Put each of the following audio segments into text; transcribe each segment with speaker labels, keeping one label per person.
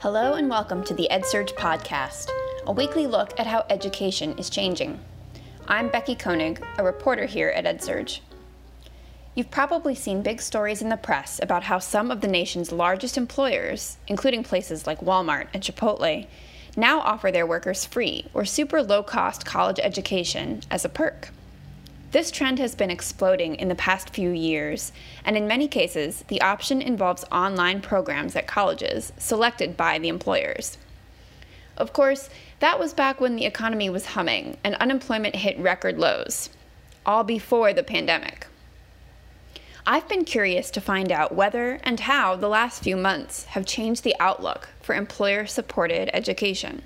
Speaker 1: Hello and welcome to the EdSurge podcast, a weekly look at how education is changing. I'm Becky Koenig, a reporter here at EdSurge. You've probably seen big stories in the press about how some of the nation's largest employers, including places like Walmart and Chipotle, now offer their workers free or super low cost college education as a perk. This trend has been exploding in the past few years, and in many cases, the option involves online programs at colleges selected by the employers. Of course, that was back when the economy was humming and unemployment hit record lows, all before the pandemic. I've been curious to find out whether and how the last few months have changed the outlook for employer supported education.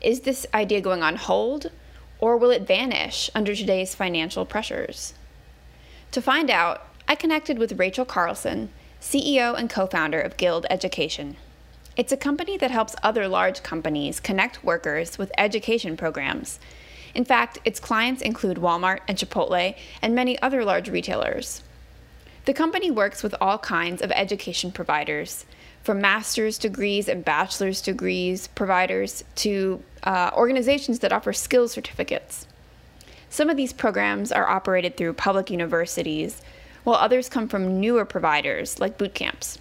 Speaker 1: Is this idea going on hold, or will it vanish under today's financial pressures? To find out, I connected with Rachel Carlson, CEO and co founder of Guild Education. It's a company that helps other large companies connect workers with education programs. In fact, its clients include Walmart and Chipotle and many other large retailers. The company works with all kinds of education providers, from master's degrees and bachelor's degrees providers to uh, organizations that offer skills certificates. Some of these programs are operated through public universities, while others come from newer providers like boot camps.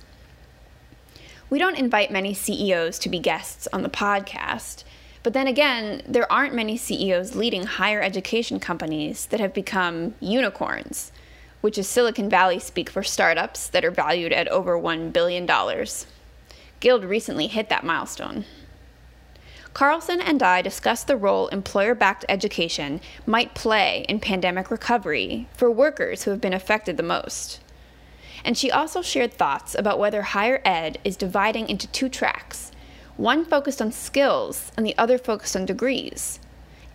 Speaker 1: We don't invite many CEOs to be guests on the podcast, but then again, there aren't many CEOs leading higher education companies that have become unicorns, which is Silicon Valley speak for startups that are valued at over $1 billion. Guild recently hit that milestone. Carlson and I discussed the role employer backed education might play in pandemic recovery for workers who have been affected the most. And she also shared thoughts about whether higher ed is dividing into two tracks one focused on skills and the other focused on degrees,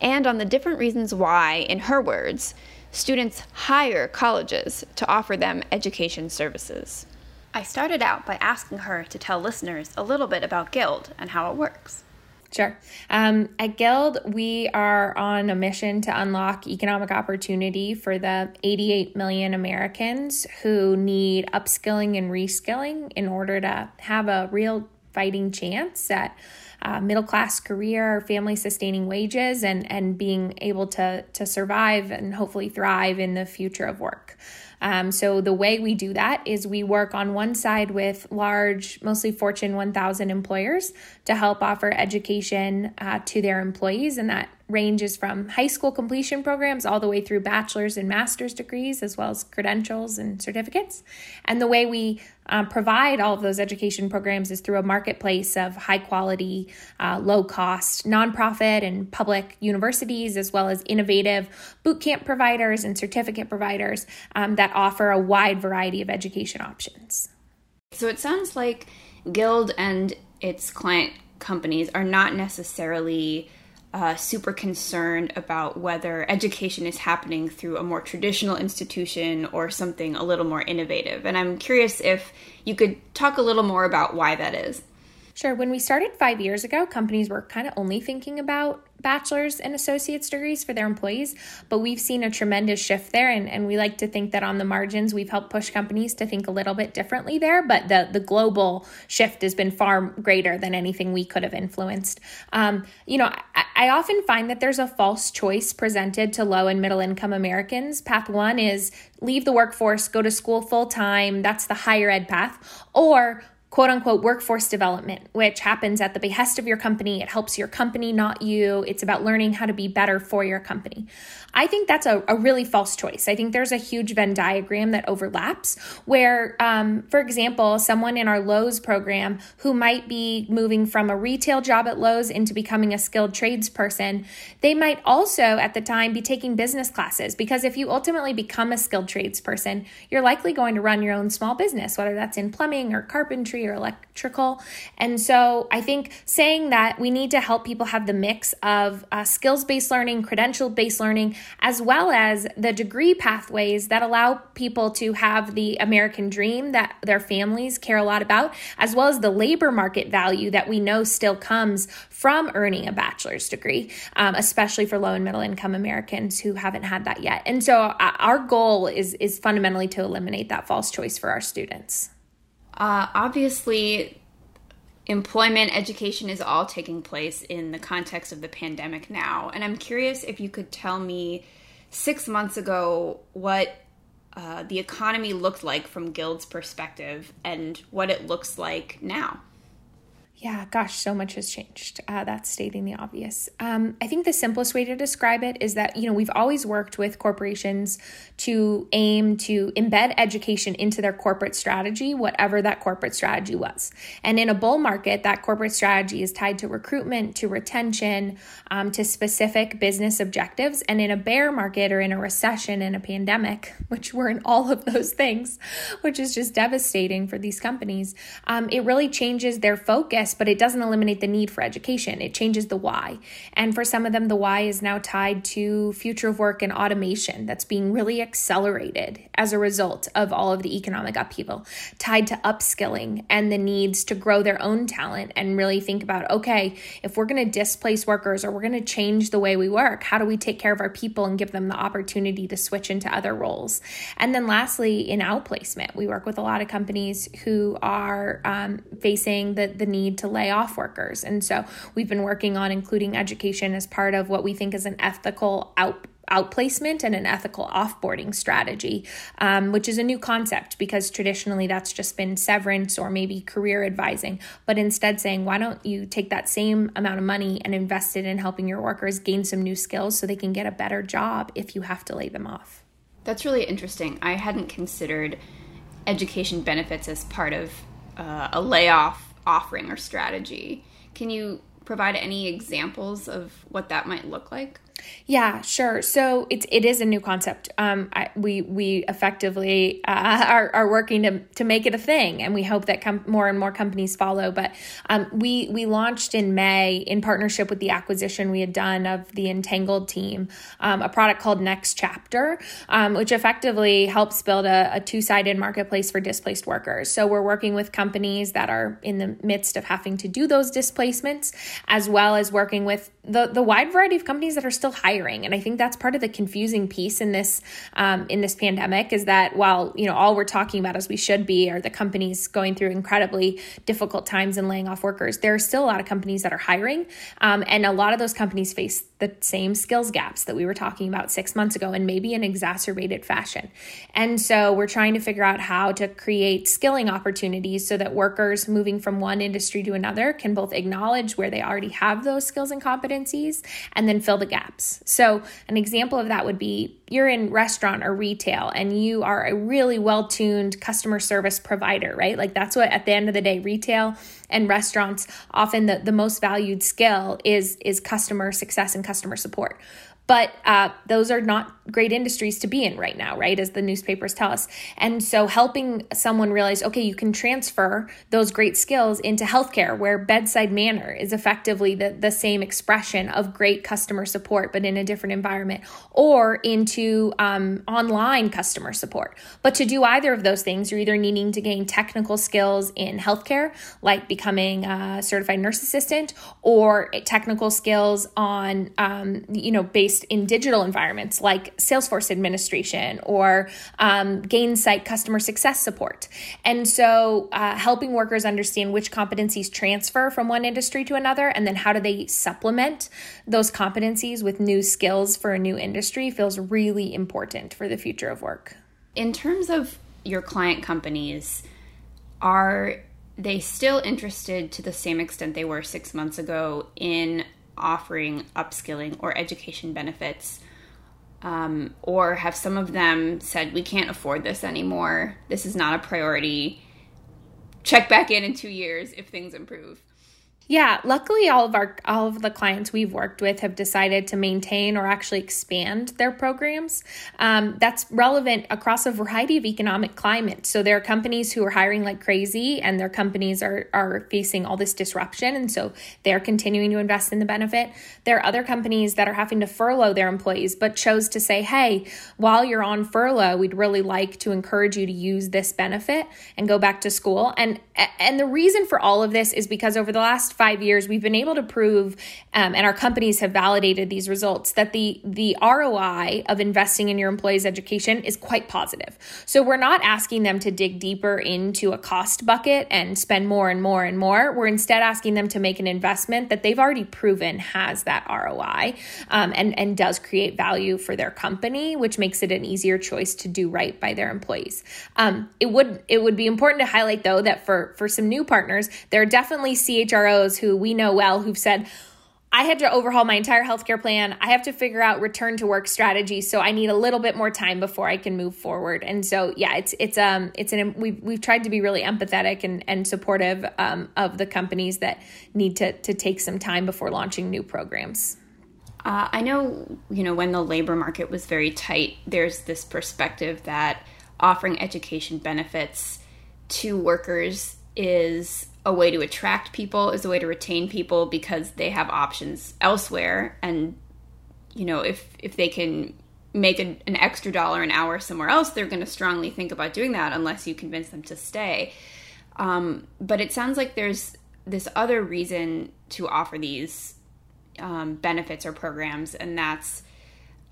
Speaker 1: and on the different reasons why, in her words, students hire colleges to offer them education services. I started out by asking her to tell listeners a little bit about Guild and how it works.
Speaker 2: Sure. Um, at Guild, we are on a mission to unlock economic opportunity for the 88 million Americans who need upskilling and reskilling in order to have a real fighting chance at uh, middle class career, family sustaining wages, and, and being able to, to survive and hopefully thrive in the future of work. Um, so the way we do that is we work on one side with large, mostly Fortune 1000 employers to help offer education uh, to their employees, and that ranges from high school completion programs all the way through bachelor's and master's degrees, as well as credentials and certificates. And the way we um, provide all of those education programs is through a marketplace of high quality, uh, low cost nonprofit and public universities, as well as innovative bootcamp providers and certificate providers um, that offer a wide variety of education options.
Speaker 1: So it sounds like Guild and its client companies are not necessarily uh, super concerned about whether education is happening through a more traditional institution or something a little more innovative. And I'm curious if you could talk a little more about why that is.
Speaker 2: Sure. When we started five years ago, companies were kind of only thinking about bachelor's and associate's degrees for their employees, but we've seen a tremendous shift there. And, and we like to think that on the margins, we've helped push companies to think a little bit differently there. But the, the global shift has been far greater than anything we could have influenced. Um, you know, I, I often find that there's a false choice presented to low and middle income Americans. Path one is leave the workforce, go to school full time. That's the higher ed path. Or quote unquote workforce development, which happens at the behest of your company. It helps your company, not you. It's about learning how to be better for your company. I think that's a, a really false choice. I think there's a huge Venn diagram that overlaps where, um, for example, someone in our Lowe's program who might be moving from a retail job at Lowe's into becoming a skilled tradesperson, they might also at the time be taking business classes because if you ultimately become a skilled tradesperson, you're likely going to run your own small business, whether that's in plumbing or carpentry or electrical. And so I think saying that we need to help people have the mix of uh, skills based learning, credential based learning, as well as the degree pathways that allow people to have the American dream that their families care a lot about, as well as the labor market value that we know still comes from earning a bachelor's degree, um, especially for low and middle income Americans who haven't had that yet. And so uh, our goal is is fundamentally to eliminate that false choice for our students.
Speaker 1: Uh, obviously, employment, education is all taking place in the context of the pandemic now. And I'm curious if you could tell me six months ago what uh, the economy looked like from Guild's perspective and what it looks like now.
Speaker 2: Yeah, gosh, so much has changed. Uh, that's stating the obvious. Um, I think the simplest way to describe it is that, you know, we've always worked with corporations to aim to embed education into their corporate strategy, whatever that corporate strategy was. And in a bull market, that corporate strategy is tied to recruitment, to retention, um, to specific business objectives. And in a bear market or in a recession, in a pandemic, which we're in all of those things, which is just devastating for these companies, um, it really changes their focus yes, but it doesn't eliminate the need for education. It changes the why. And for some of them, the why is now tied to future of work and automation that's being really accelerated as a result of all of the economic upheaval, tied to upskilling and the needs to grow their own talent and really think about okay, if we're going to displace workers or we're going to change the way we work, how do we take care of our people and give them the opportunity to switch into other roles? And then lastly, in outplacement, we work with a lot of companies who are um, facing the, the need to lay off workers. And so we've been working on including education as part of what we think is an ethical out outplacement and an ethical offboarding strategy, um, which is a new concept because traditionally that's just been severance or maybe career advising. But instead, saying, why don't you take that same amount of money and invest it in helping your workers gain some new skills so they can get a better job if you have to lay them off?
Speaker 1: That's really interesting. I hadn't considered education benefits as part of uh, a layoff offering or strategy. Can you provide any examples of what that might look like?
Speaker 2: Yeah, sure. So it's it is a new concept. Um, I, we we effectively uh, are are working to to make it a thing, and we hope that com- more and more companies follow. But um, we we launched in May in partnership with the acquisition we had done of the Entangled team, um, a product called Next Chapter, um, which effectively helps build a, a two sided marketplace for displaced workers. So we're working with companies that are in the midst of having to do those displacements, as well as working with the the wide variety of companies that are still hiring. And i think that's part of the confusing piece in this um, in this pandemic is that while you know all we're talking about as we should be are the companies going through incredibly difficult times and laying off workers there are still a lot of companies that are hiring. Um, and a lot of those companies face the same skills gaps that we were talking about six months ago and maybe in exacerbated fashion. And so we're trying to figure out how to create skilling opportunities so that workers moving from one industry to another can both acknowledge where they already have those skills and competencies and then fill the gaps so, an example of that would be you're in restaurant or retail and you are a really well tuned customer service provider, right? Like, that's what at the end of the day, retail and restaurants often the, the most valued skill is is customer success and customer support but uh, those are not great industries to be in right now, right? As the newspapers tell us. And so helping someone realize, okay, you can transfer those great skills into healthcare, where bedside manner is effectively the, the same expression of great customer support, but in a different environment, or into um, online customer support. But to do either of those things, you're either needing to gain technical skills in healthcare, like becoming a certified nurse assistant, or technical skills on, um, you know, based based in digital environments like Salesforce administration or um, Gainsight customer success support. And so, uh, helping workers understand which competencies transfer from one industry to another and then how do they supplement those competencies with new skills for a new industry feels really important for the future of work.
Speaker 1: In terms of your client companies, are they still interested to the same extent they were six months ago in offering upskilling or education benefits? Um, or have some of them said, we can't afford this anymore? This is not a priority. Check back in in two years if things improve.
Speaker 2: Yeah, luckily all of our all of the clients we've worked with have decided to maintain or actually expand their programs. Um, that's relevant across a variety of economic climates. So there are companies who are hiring like crazy, and their companies are are facing all this disruption, and so they're continuing to invest in the benefit. There are other companies that are having to furlough their employees, but chose to say, "Hey, while you're on furlough, we'd really like to encourage you to use this benefit and go back to school." And and the reason for all of this is because over the last five years, we've been able to prove, um, and our companies have validated these results, that the, the ROI of investing in your employees' education is quite positive. So we're not asking them to dig deeper into a cost bucket and spend more and more and more. We're instead asking them to make an investment that they've already proven has that ROI um, and, and does create value for their company, which makes it an easier choice to do right by their employees. Um, it would it would be important to highlight though that for for some new partners, there are definitely CHROs who we know well who've said, I had to overhaul my entire healthcare plan. I have to figure out return to work strategy, so I need a little bit more time before I can move forward. And so, yeah, it's it's um it's an we've we've tried to be really empathetic and and supportive um, of the companies that need to to take some time before launching new programs.
Speaker 1: Uh, I know, you know, when the labor market was very tight, there's this perspective that offering education benefits to workers is a way to attract people, is a way to retain people because they have options elsewhere. And, you know, if, if they can make an, extra dollar an hour somewhere else, they're going to strongly think about doing that unless you convince them to stay. Um, but it sounds like there's this other reason to offer these um, benefits or programs, and that's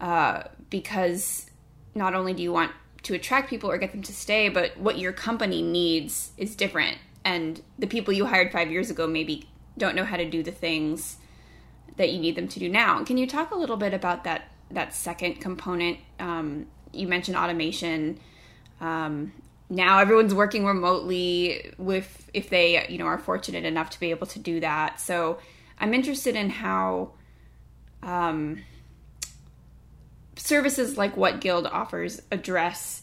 Speaker 1: uh, because not only do you want to attract people or get them to stay, but what your company needs is different. And the people you hired five years ago maybe don't know how to do the things that you need them to do now. Can you talk a little bit about that that second component? Um, you mentioned automation. Um, now everyone's working remotely with if they you know are fortunate enough to be able to do that. So I'm interested in how um, services like what Guild offers address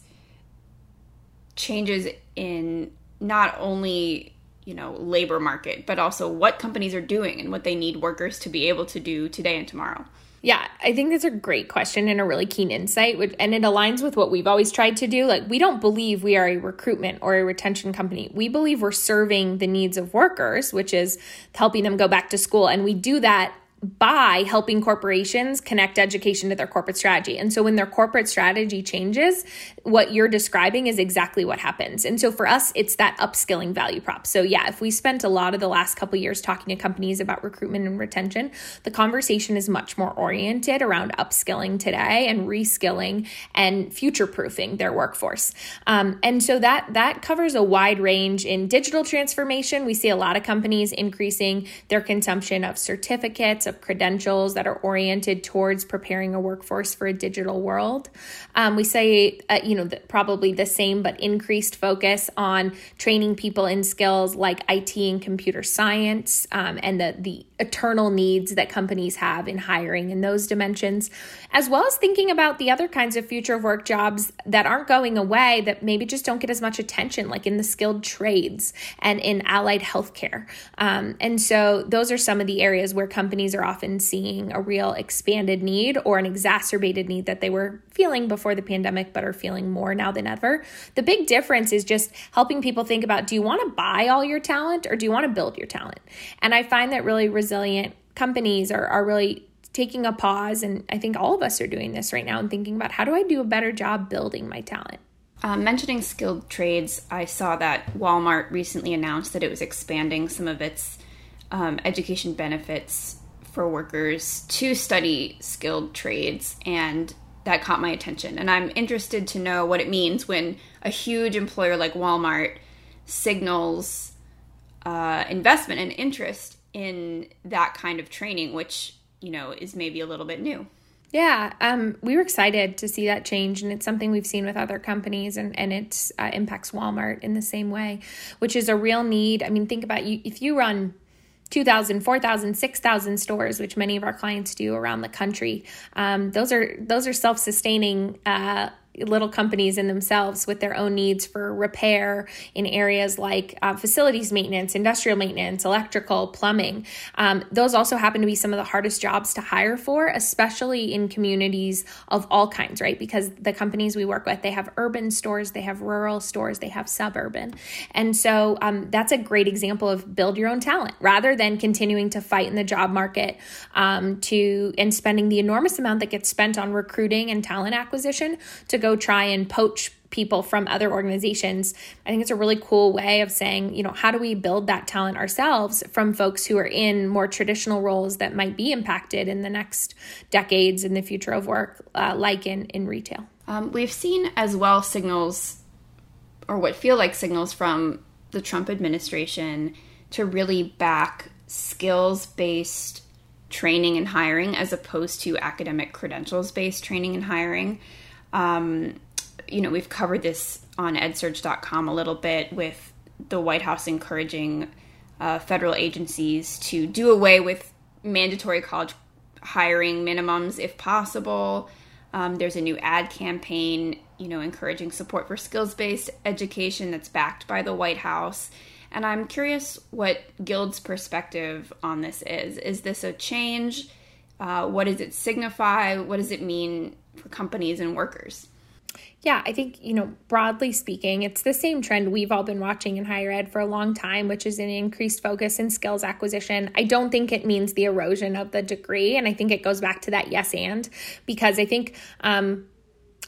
Speaker 1: changes in not only you know labor market but also what companies are doing and what they need workers to be able to do today and tomorrow
Speaker 2: yeah, I think that's a great question and a really keen insight, and it aligns with what we've always tried to do. Like, we don't believe we are a recruitment or a retention company. We believe we're serving the needs of workers, which is helping them go back to school. And we do that by helping corporations connect education to their corporate strategy. And so when their corporate strategy changes, what you're describing is exactly what happens. And so for us, it's that upskilling value prop. So yeah, if we spent a lot of the last couple years talking to companies about recruitment and retention, the conversation is much more oriented around upskilling today and reskilling and future proofing their workforce. Um, and so that that covers a wide range in digital transformation. We see a lot of companies increasing their consumption of certificates of credentials that are oriented towards preparing a workforce for a digital world. Um, we say, uh, you know, probably the same but increased focus on training people in skills like IT and computer science um, and the the eternal needs that companies have in hiring in those dimensions, as well as thinking about the other kinds of future of work jobs that aren't going away that maybe just don't get as much attention, like in the skilled trades and in allied healthcare. Um, and so those are some of the areas where companies are often seeing a real expanded need or an exacerbated need that they were feeling before the pandemic but are feeling more now than ever. The big difference is just helping people think about do you want to buy all your talent or do you want to build your talent? And I find that really resilient companies are, are really taking a pause. And I think all of us are doing this right now and thinking about how do I do a better job building my talent?
Speaker 1: Uh, mentioning skilled trades, I saw that Walmart recently announced that it was expanding some of its um, education benefits for workers to study skilled trades, and that caught my attention. And I'm interested to know what it means when a huge employer like Walmart signals uh, investment and interest in that kind of training, which you know is maybe a little bit new.
Speaker 2: Yeah, um, we were excited to see that change, and it's something we've seen with other companies, and and it uh, impacts Walmart in the same way, which is a real need. I mean, think about you if you run 2,000, 4,000, 6,000 stores, which many of our clients do around the country. Um, those are those are self sustaining uh, little companies in themselves with their own needs for repair in areas like uh, facilities maintenance, industrial maintenance, electrical, plumbing. Um, those also happen to be some of the hardest jobs to hire for, especially in communities of all kinds, right? Because the companies we work with, they have urban stores, they have rural stores, they have suburban. And so um, that's a great example of build your own talent rather than continuing to fight in the job market um, to and spending the enormous amount that gets spent on recruiting and talent acquisition to go try and poach people from other organizations. I think it's a really cool way of saying, you know, how do we build that talent ourselves from folks who are in more traditional roles that might be impacted in the next decades in the future of work, uh, like in, in retail?
Speaker 1: Um, we've seen as well signals, or what feel like signals from the Trump administration to really back skills based training and hiring as opposed to academic credentials based training and hiring. Um, you know, we've covered this on edsurge.com a little bit with the White House encouraging uh, federal agencies to do away with mandatory college hiring minimums if possible. Um, there's a new ad campaign, you know, encouraging support for skills based education that's backed by the White House. And I'm curious what Guild's perspective on this is. Is this a change? Uh, what does it signify? What does it mean for companies and workers?
Speaker 2: Yeah, I think, you know, broadly speaking, it's the same trend we've all been watching in higher ed for a long time, which is an increased focus in skills acquisition. I don't think it means the erosion of the degree. And I think it goes back to that yes and, because I think um,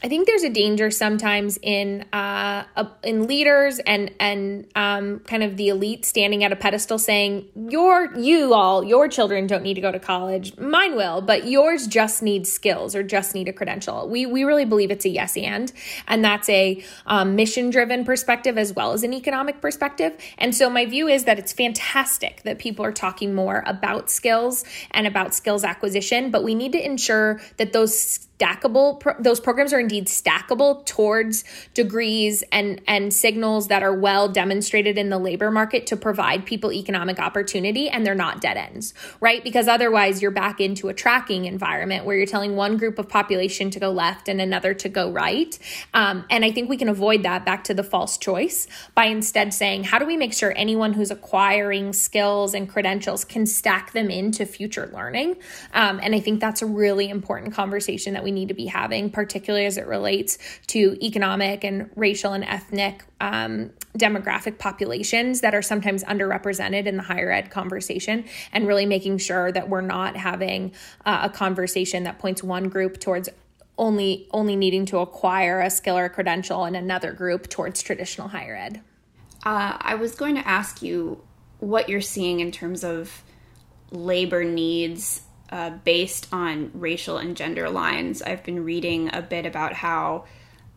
Speaker 2: I think there's a danger sometimes in uh, in leaders and and um, kind of the elite standing at a pedestal saying your you all your children don't need to go to college. Mine will but yours just need skills or just need a credential. We we really believe it's a yes and and that's a um, mission driven perspective as well as an economic perspective. And so my view is that it's fantastic that people are talking more about skills and about skills acquisition but we need to ensure that those stackable pro- those programs are indeed stackable towards degrees and and signals that are well demonstrated in the labor market to provide people economic opportunity and they're not dead ends right? Because otherwise you're back into a tracking environment where you're telling one group of population to go left and another to go right. Um, and i think we can avoid that back to the false choice by instead saying how do we make sure anyone who's acquiring skills and credentials can stack them into future learning? Um, and i think that's a really important conversation that we need to be having, particularly as it relates to economic and racial and ethnic um, demographic populations that are sometimes underrepresented in the higher ed conversation, and really making sure that we're not having uh, a conversation that points one group towards only only needing to acquire a skill or a credential and another group towards traditional higher ed.
Speaker 1: Uh, I was going to ask you what you're seeing in terms of labor needs uh, based on racial and gender lines. I've been reading a bit about how,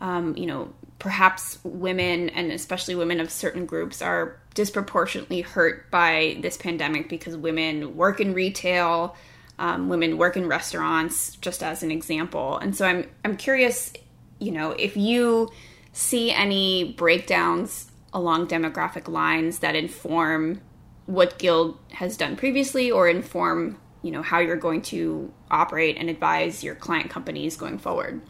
Speaker 1: um, you know, perhaps women and especially women of certain groups are disproportionately hurt by this pandemic because women work in retail, um, women work in restaurants, just as an example. And so I'm I'm curious, you know, if you see any breakdowns along demographic lines that inform what Guild has done previously or inform you know how you're going to operate and advise your client companies going forward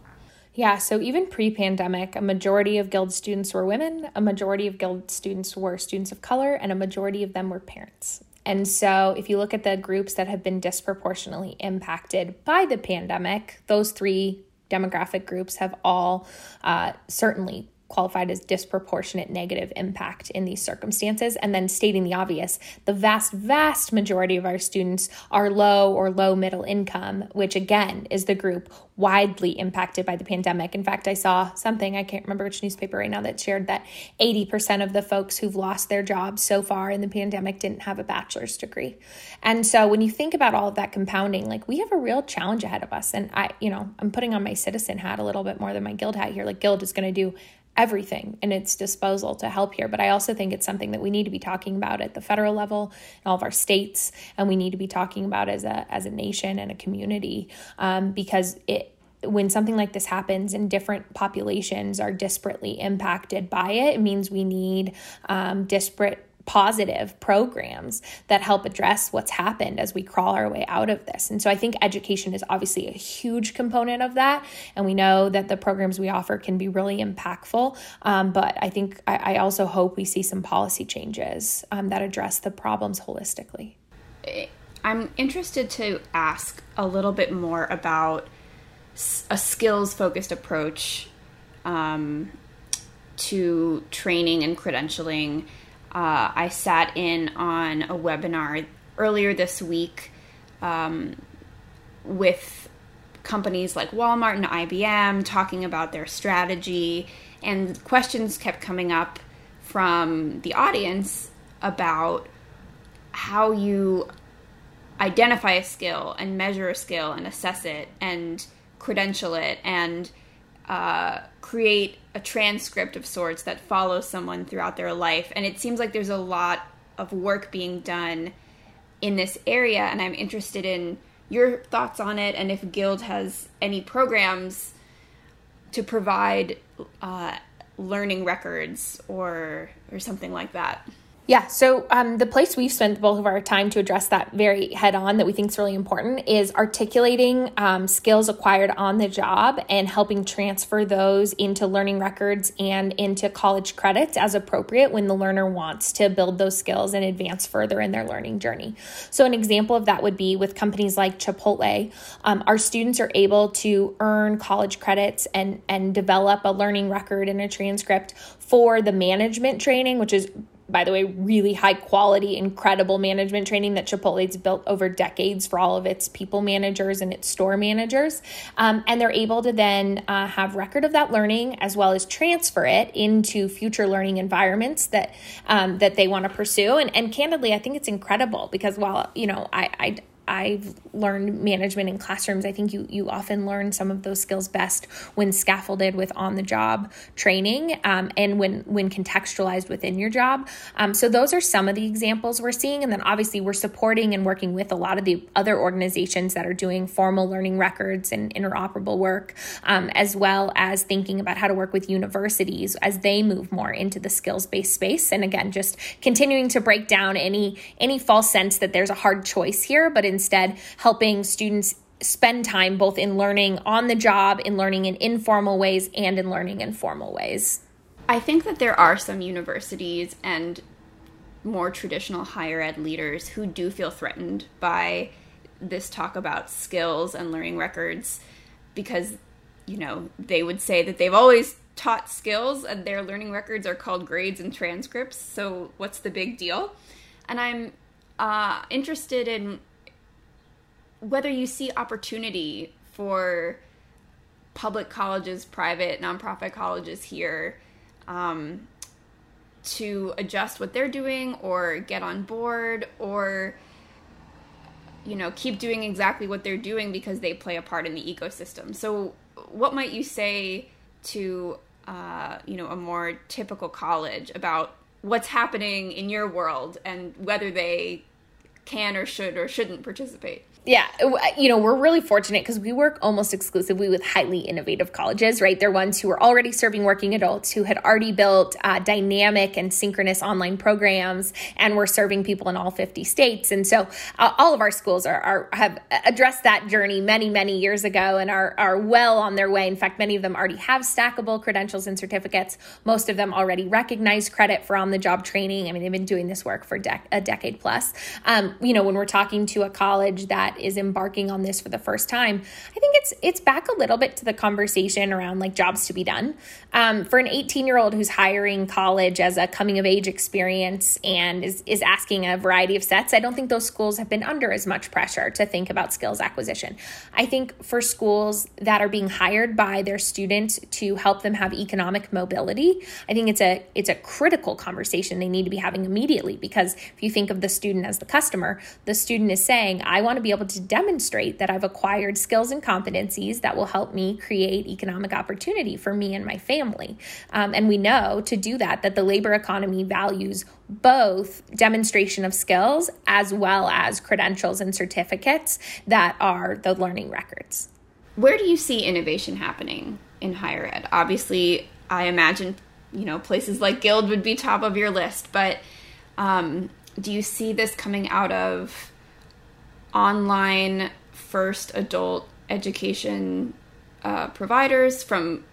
Speaker 2: yeah, so even pre pandemic, a majority of Guild students were women, a majority of Guild students were students of color, and a majority of them were parents. And so, if you look at the groups that have been disproportionately impacted by the pandemic, those three demographic groups have all uh, certainly qualified as disproportionate negative impact in these circumstances. And then stating the obvious, the vast, vast majority of our students are low or low middle income, which again is the group widely impacted by the pandemic. In fact, I saw something, I can't remember which newspaper right now, that shared that 80% of the folks who've lost their jobs so far in the pandemic didn't have a bachelor's degree. And so when you think about all of that compounding, like we have a real challenge ahead of us. And I, you know, I'm putting on my citizen hat a little bit more than my guild hat here. Like Guild is going to do everything in its disposal to help here. But I also think it's something that we need to be talking about at the federal level, and all of our states, and we need to be talking about as a as a nation and a community um, because it when something like this happens and different populations are disparately impacted by it, it means we need um, disparate positive programs that help address what's happened as we crawl our way out of this. And so I think education is obviously a huge component of that. And we know that the programs we offer can be really impactful. Um, but I think I, I, also hope we see some policy changes um, that address the problems holistically.
Speaker 1: I'm interested to ask a little bit more about a skills focused approach um, to training and credentialing uh, I sat in on a webinar earlier this week um, with companies like Walmart and IBM talking about their strategy, and questions kept coming up from the audience about how you identify a skill and measure a skill and assess it and credential it and uh, create a transcript of sorts that follows someone throughout their life. And it seems like there's a lot of work being done in this area, and I'm interested in your thoughts on it and if Guild has any programs to provide uh, learning records or or something like that.
Speaker 2: Yeah, so um, the place we've spent both of our time to address that very head on that we think is really important is articulating um, skills acquired on the job and helping transfer those into learning records and into college credits as appropriate when the learner wants to build those skills and advance further in their learning journey. So, an example of that would be with companies like Chipotle. Um, our students are able to earn college credits and, and develop a learning record and a transcript for the management training, which is by the way, really high quality, incredible management training that Chipotle's built over decades for all of its people managers and its store managers. Um, and they're able to then uh, have record of that learning as well as transfer it into future learning environments that um, that they want to pursue. And, and candidly, I think it's incredible because while you know I, I I've learned management in classrooms. I think you you often learn some of those skills best when scaffolded with on the job training um, and when when contextualized within your job. Um, so those are some of the examples we're seeing, and then obviously we're supporting and working with a lot of the other organizations that are doing formal learning records and interoperable work, um, as well as thinking about how to work with universities as they move more into the skills based space. And again, just continuing to break down any any false sense that there's a hard choice here, but in instead helping students spend time both in learning on the job, in learning in informal ways, and in learning in formal ways.
Speaker 1: I think that there are some universities and more traditional higher ed leaders who do feel threatened by this talk about skills and learning records because, you know, they would say that they've always taught skills and their learning records are called grades and transcripts. So, what's the big deal? And I'm uh, interested in whether you see opportunity for public colleges, private, nonprofit colleges here um, to adjust what they're doing or get on board or you know keep doing exactly what they're doing because they play a part in the ecosystem. So what might you say to uh, you know a more typical college about what's happening in your world and whether they can or should or shouldn't participate
Speaker 2: yeah, you know, we're really fortunate because we work almost exclusively with highly innovative colleges, right? They're ones who are already serving working adults, who had already built uh, dynamic and synchronous online programs, and we're serving people in all 50 states. And so uh, all of our schools are, are, have addressed that journey many, many years ago and are, are well on their way. In fact, many of them already have stackable credentials and certificates. Most of them already recognize credit for on the job training. I mean, they've been doing this work for dec- a decade plus. Um, you know, when we're talking to a college that is embarking on this for the first time, I think it's it's back a little bit to the conversation around like jobs to be done. Um, for an 18 year old who's hiring college as a coming of age experience and is, is asking a variety of sets, I don't think those schools have been under as much pressure to think about skills acquisition. I think for schools that are being hired by their students to help them have economic mobility, I think it's a it's a critical conversation they need to be having immediately because if you think of the student as the customer, the student is saying, I want to be able to demonstrate that I've acquired skills and competencies that will help me create economic opportunity for me and my family. Um, and we know to do that, that the labor economy values both demonstration of skills as well as credentials and certificates that are the learning records.
Speaker 1: Where do you see innovation happening in higher ed? Obviously, I imagine you know places like Guild would be top of your list, but um, do you see this coming out of online first adult education uh, providers from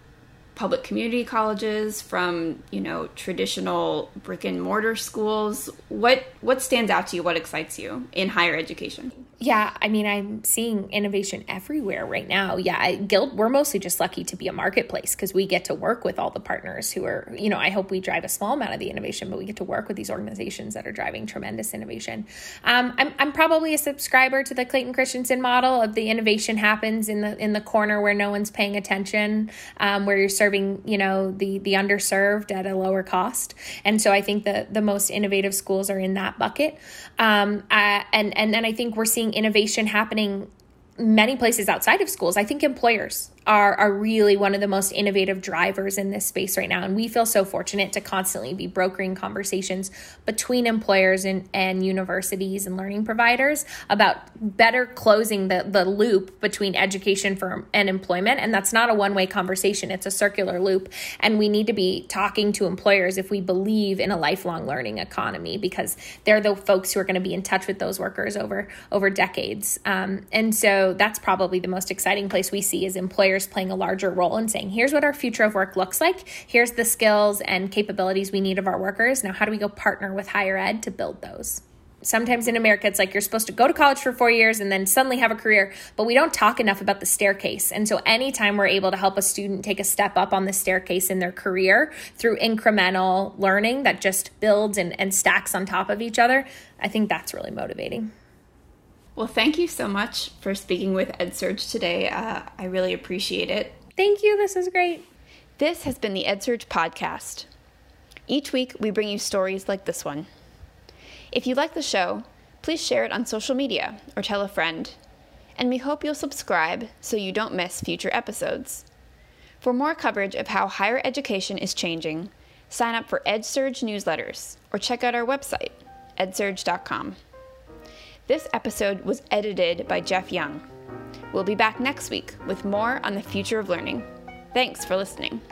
Speaker 1: public community colleges from you know traditional brick and mortar schools? What what stands out to you? What excites you in higher education
Speaker 2: Yeah, I mean, I'm seeing innovation everywhere right now. Yeah, I, Guild, we're mostly just lucky to be a marketplace because we get to work with all the partners who are, you know, I hope we drive a small amount of the innovation, but we get to work with these organizations that are driving tremendous innovation. Um, I'm, I'm probably a subscriber to the Clayton Christensen model of the innovation happens in the in the corner where no one's paying attention, um, where you're serving, you know, the the underserved at a lower cost. And so I think the the most innovative schools are in that bucket. Um, uh, and and then I think we're seeing seeing innovation happening many places outside of schools. I think employers are, are really one of the most innovative drivers in this space right now. And we feel so fortunate to constantly be brokering conversations between employers and, and universities and learning providers about better closing the, the loop between education for, and employment. And that's not a one way conversation, it's a circular loop. And we need to be talking to employers if we believe in a lifelong learning economy because they're the folks who are going to be in touch with those workers over, over decades. Um, and so that's probably the most exciting place we see is employers employers playing a larger role in saying, here's what our future of work looks like. Here's the skills and capabilities we need of our workers. Now, how do we go partner with higher ed to build those? Sometimes in America, it's like you're supposed to go to college for four years and then suddenly have a career, but we don't talk enough about the staircase. And so, anytime we're able to help a student take a step up on the staircase in their career through incremental learning that just builds and, and stacks on top of each other, I think that's really motivating.
Speaker 1: Well, thank you so much for speaking with EdSurge today. Uh, I really appreciate it.
Speaker 2: Thank you. This is great.
Speaker 1: This has been the EdSurge podcast. Each week, we bring you stories like this one. If you like the show, please share it on social media or tell a friend. And we hope you'll subscribe so you don't miss future episodes. For more coverage of how higher education is changing, sign up for EdSurge newsletters or check out our website, edsurge.com. This episode was edited by Jeff Young. We'll be back next week with more on the future of learning. Thanks for listening.